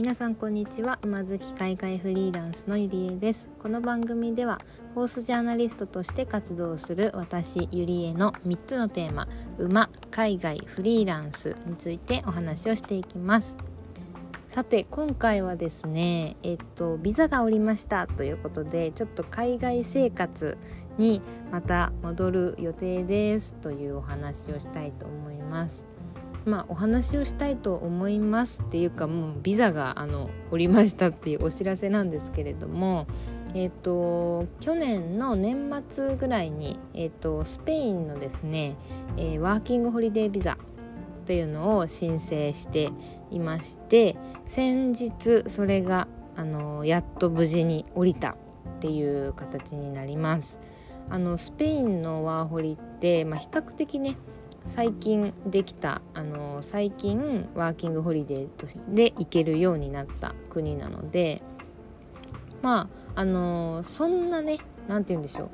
皆さんこんにちは。馬好き海外フリーランスのゆりえです。この番組ではホースジャーナリストとして活動する私ゆりえの3つのテーマ馬海外フリーランスについてお話をしていきます。さて今回はですねえっとビザが下りましたということでちょっと海外生活にまた戻る予定ですというお話をしたいと思います。まあ、お話をしたいと思いますっていうかもうビザがあのおりましたっていうお知らせなんですけれども、えーと、去年の年末ぐらいに、えーと、スペインのですね、えー、ワーキングホリデービザというのを申請していまして先日それがあのやっと無事に降りたっていう形になります。あのスペインのワーホリって、まあ、比較的ね最近できたあの最近ワーキングホリデーとして行けるようになった国なのでまああのそんなね何て言うんでしょう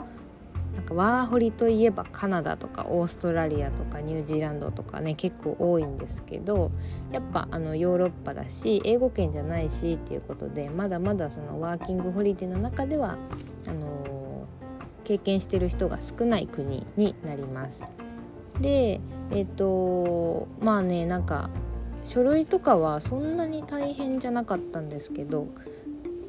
なんかワーホリといえばカナダとかオーストラリアとかニュージーランドとかね結構多いんですけどやっぱあのヨーロッパだし英語圏じゃないしっていうことでまだまだそのワーキングホリデーの中ではあの経験してる人が少ない国になります。でえっ、とまあねなんか書類とかはそんなに大変じゃなかったんですけど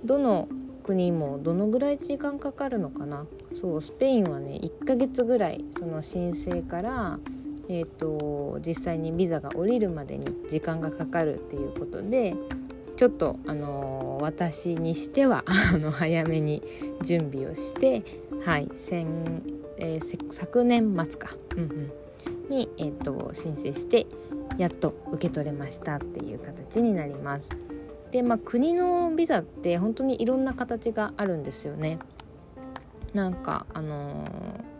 どの国もどのぐらい時間かかるのかな。そうスペインはね1ヶ月ぐらいその申請からえーと、実際にビザが下りるまでに時間がかかるっていうことでちょっと、あのー、私にしてはあの早めに準備をしてはい先、えー、昨年末か、うんうん、に、えーと、申請してやっと受け取れましたっていう形になります。でまあ国のビザって本当にいろんな形があるんですよね。なんかあのー、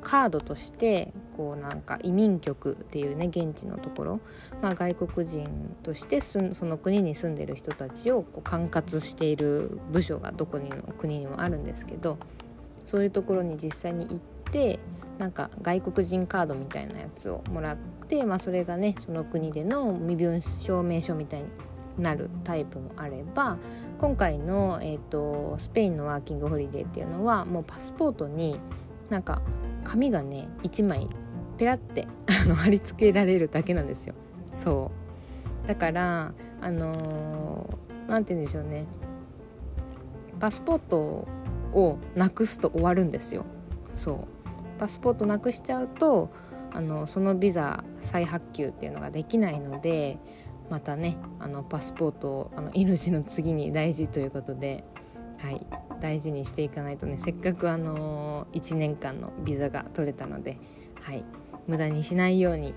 カードとしてこうなんか移民局っていうね現地のところ、まあ、外国人としてその国に住んでる人たちをこう管轄している部署がどこにの国にもあるんですけどそういうところに実際に行ってなんか外国人カードみたいなやつをもらって、まあ、それがねその国での身分証明書みたいになるタイプもあれば今回の、えーと、スペインのワーキングホリデーっていうのはもうパスポートになんか紙がね1枚ペラって貼り付けられるだけなんですよ。そう。だからあの何、ー、て言うんでしょうね。パスポートをなくすと終わるんですよ。そう。パスポートなくしちゃうとあのそのビザ再発給っていうのができないのでまたねあのパスポートをあの命の次に大事ということで、はい、大事にしていかないとねせっかくあの1年間のビザが取れたので、はい、無駄にしないように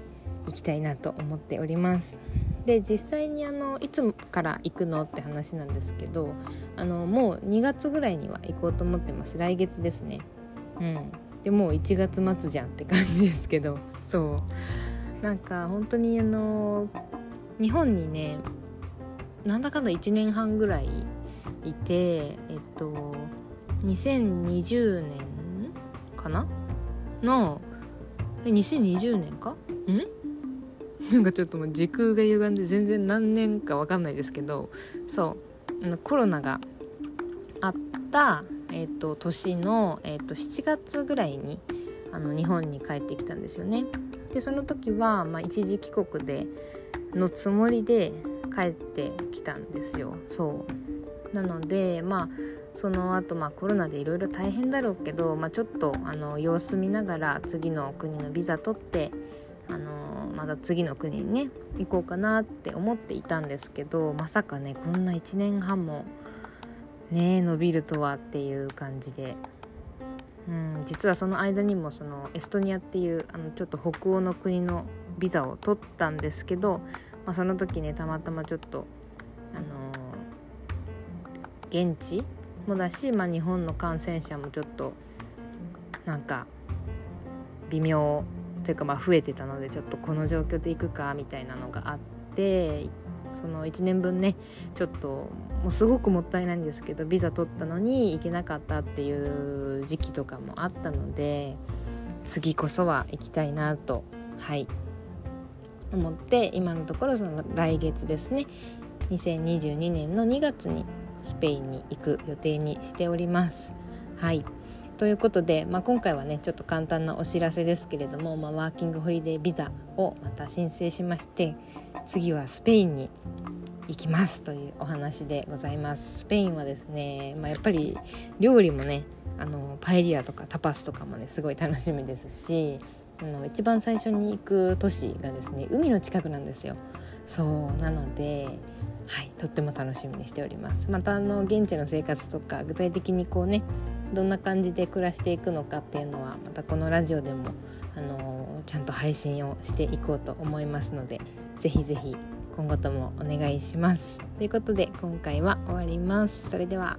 行きたいなと思っております。で実際にあのいつから行くのって話なんですけどあのもう2月ぐらいには行こうと思ってます来月ですね。うんでもう1月末じゃんって感じですけど。そう。なんか本当にあの日本にねなんだかんだ1年半ぐらいいてえっと2020年かな？のえ2020年か？ん？なんかちょっともう時空が歪んで全然何年か分かんないですけど。そう。あのコロナがあったえーと、年の、えーと、7月ぐらいにあの日本に帰ってきたんですよね。でその時は、まあ、一時帰国でのつもりで帰ってきたんですよ。そうなのでまあその後まあコロナでいろいろ大変だろうけど、まあ、ちょっとあの様子見ながら次の国のビザ取ってあのまだ次の国にね行こうかなって思っていたんですけどまさかねこんな1年半もね伸びるとはっていう感じで、うん、実はその間にもそのエストニアっていうあのちょっと北欧の国のビザを取ったんですけど、まあ、その時ねたまたまちょっとあのー、現地もだし、まあ、日本の感染者もちょっとなんか微妙というかまあ増えてたのでちょっとこの状況で行くかみたいなのがあってその1年分ねちょっともうすごくもったいないんですけどビザ取ったのに行けなかったっていう時期とかもあったので次こそは行きたいなとはい思って今のところその来月ですね2022年の2月にスペインに行く予定にしております。はい。ということで、まあ、今回はねちょっと簡単なお知らせですけれども、まあ、ワーキングホリデービザをまた申請しまして次はスペインに行きますというお話でございます。スペインはですね、まあ、やっぱり料理もねあのパエリアとかタパスとかもねすごい楽しみですしあの一番最初に行く都市がですね海の近くなんですよ。そうなのではいとっても楽しみにしておりますまたあの現地の生活とか具体的にこうねどんな感じで暮らしていくのかっていうのはまたこのラジオでも、あのちゃんと配信をしていこうと思いますのでぜひぜひ今後ともお願いします。ということで今回は終わります。それでは。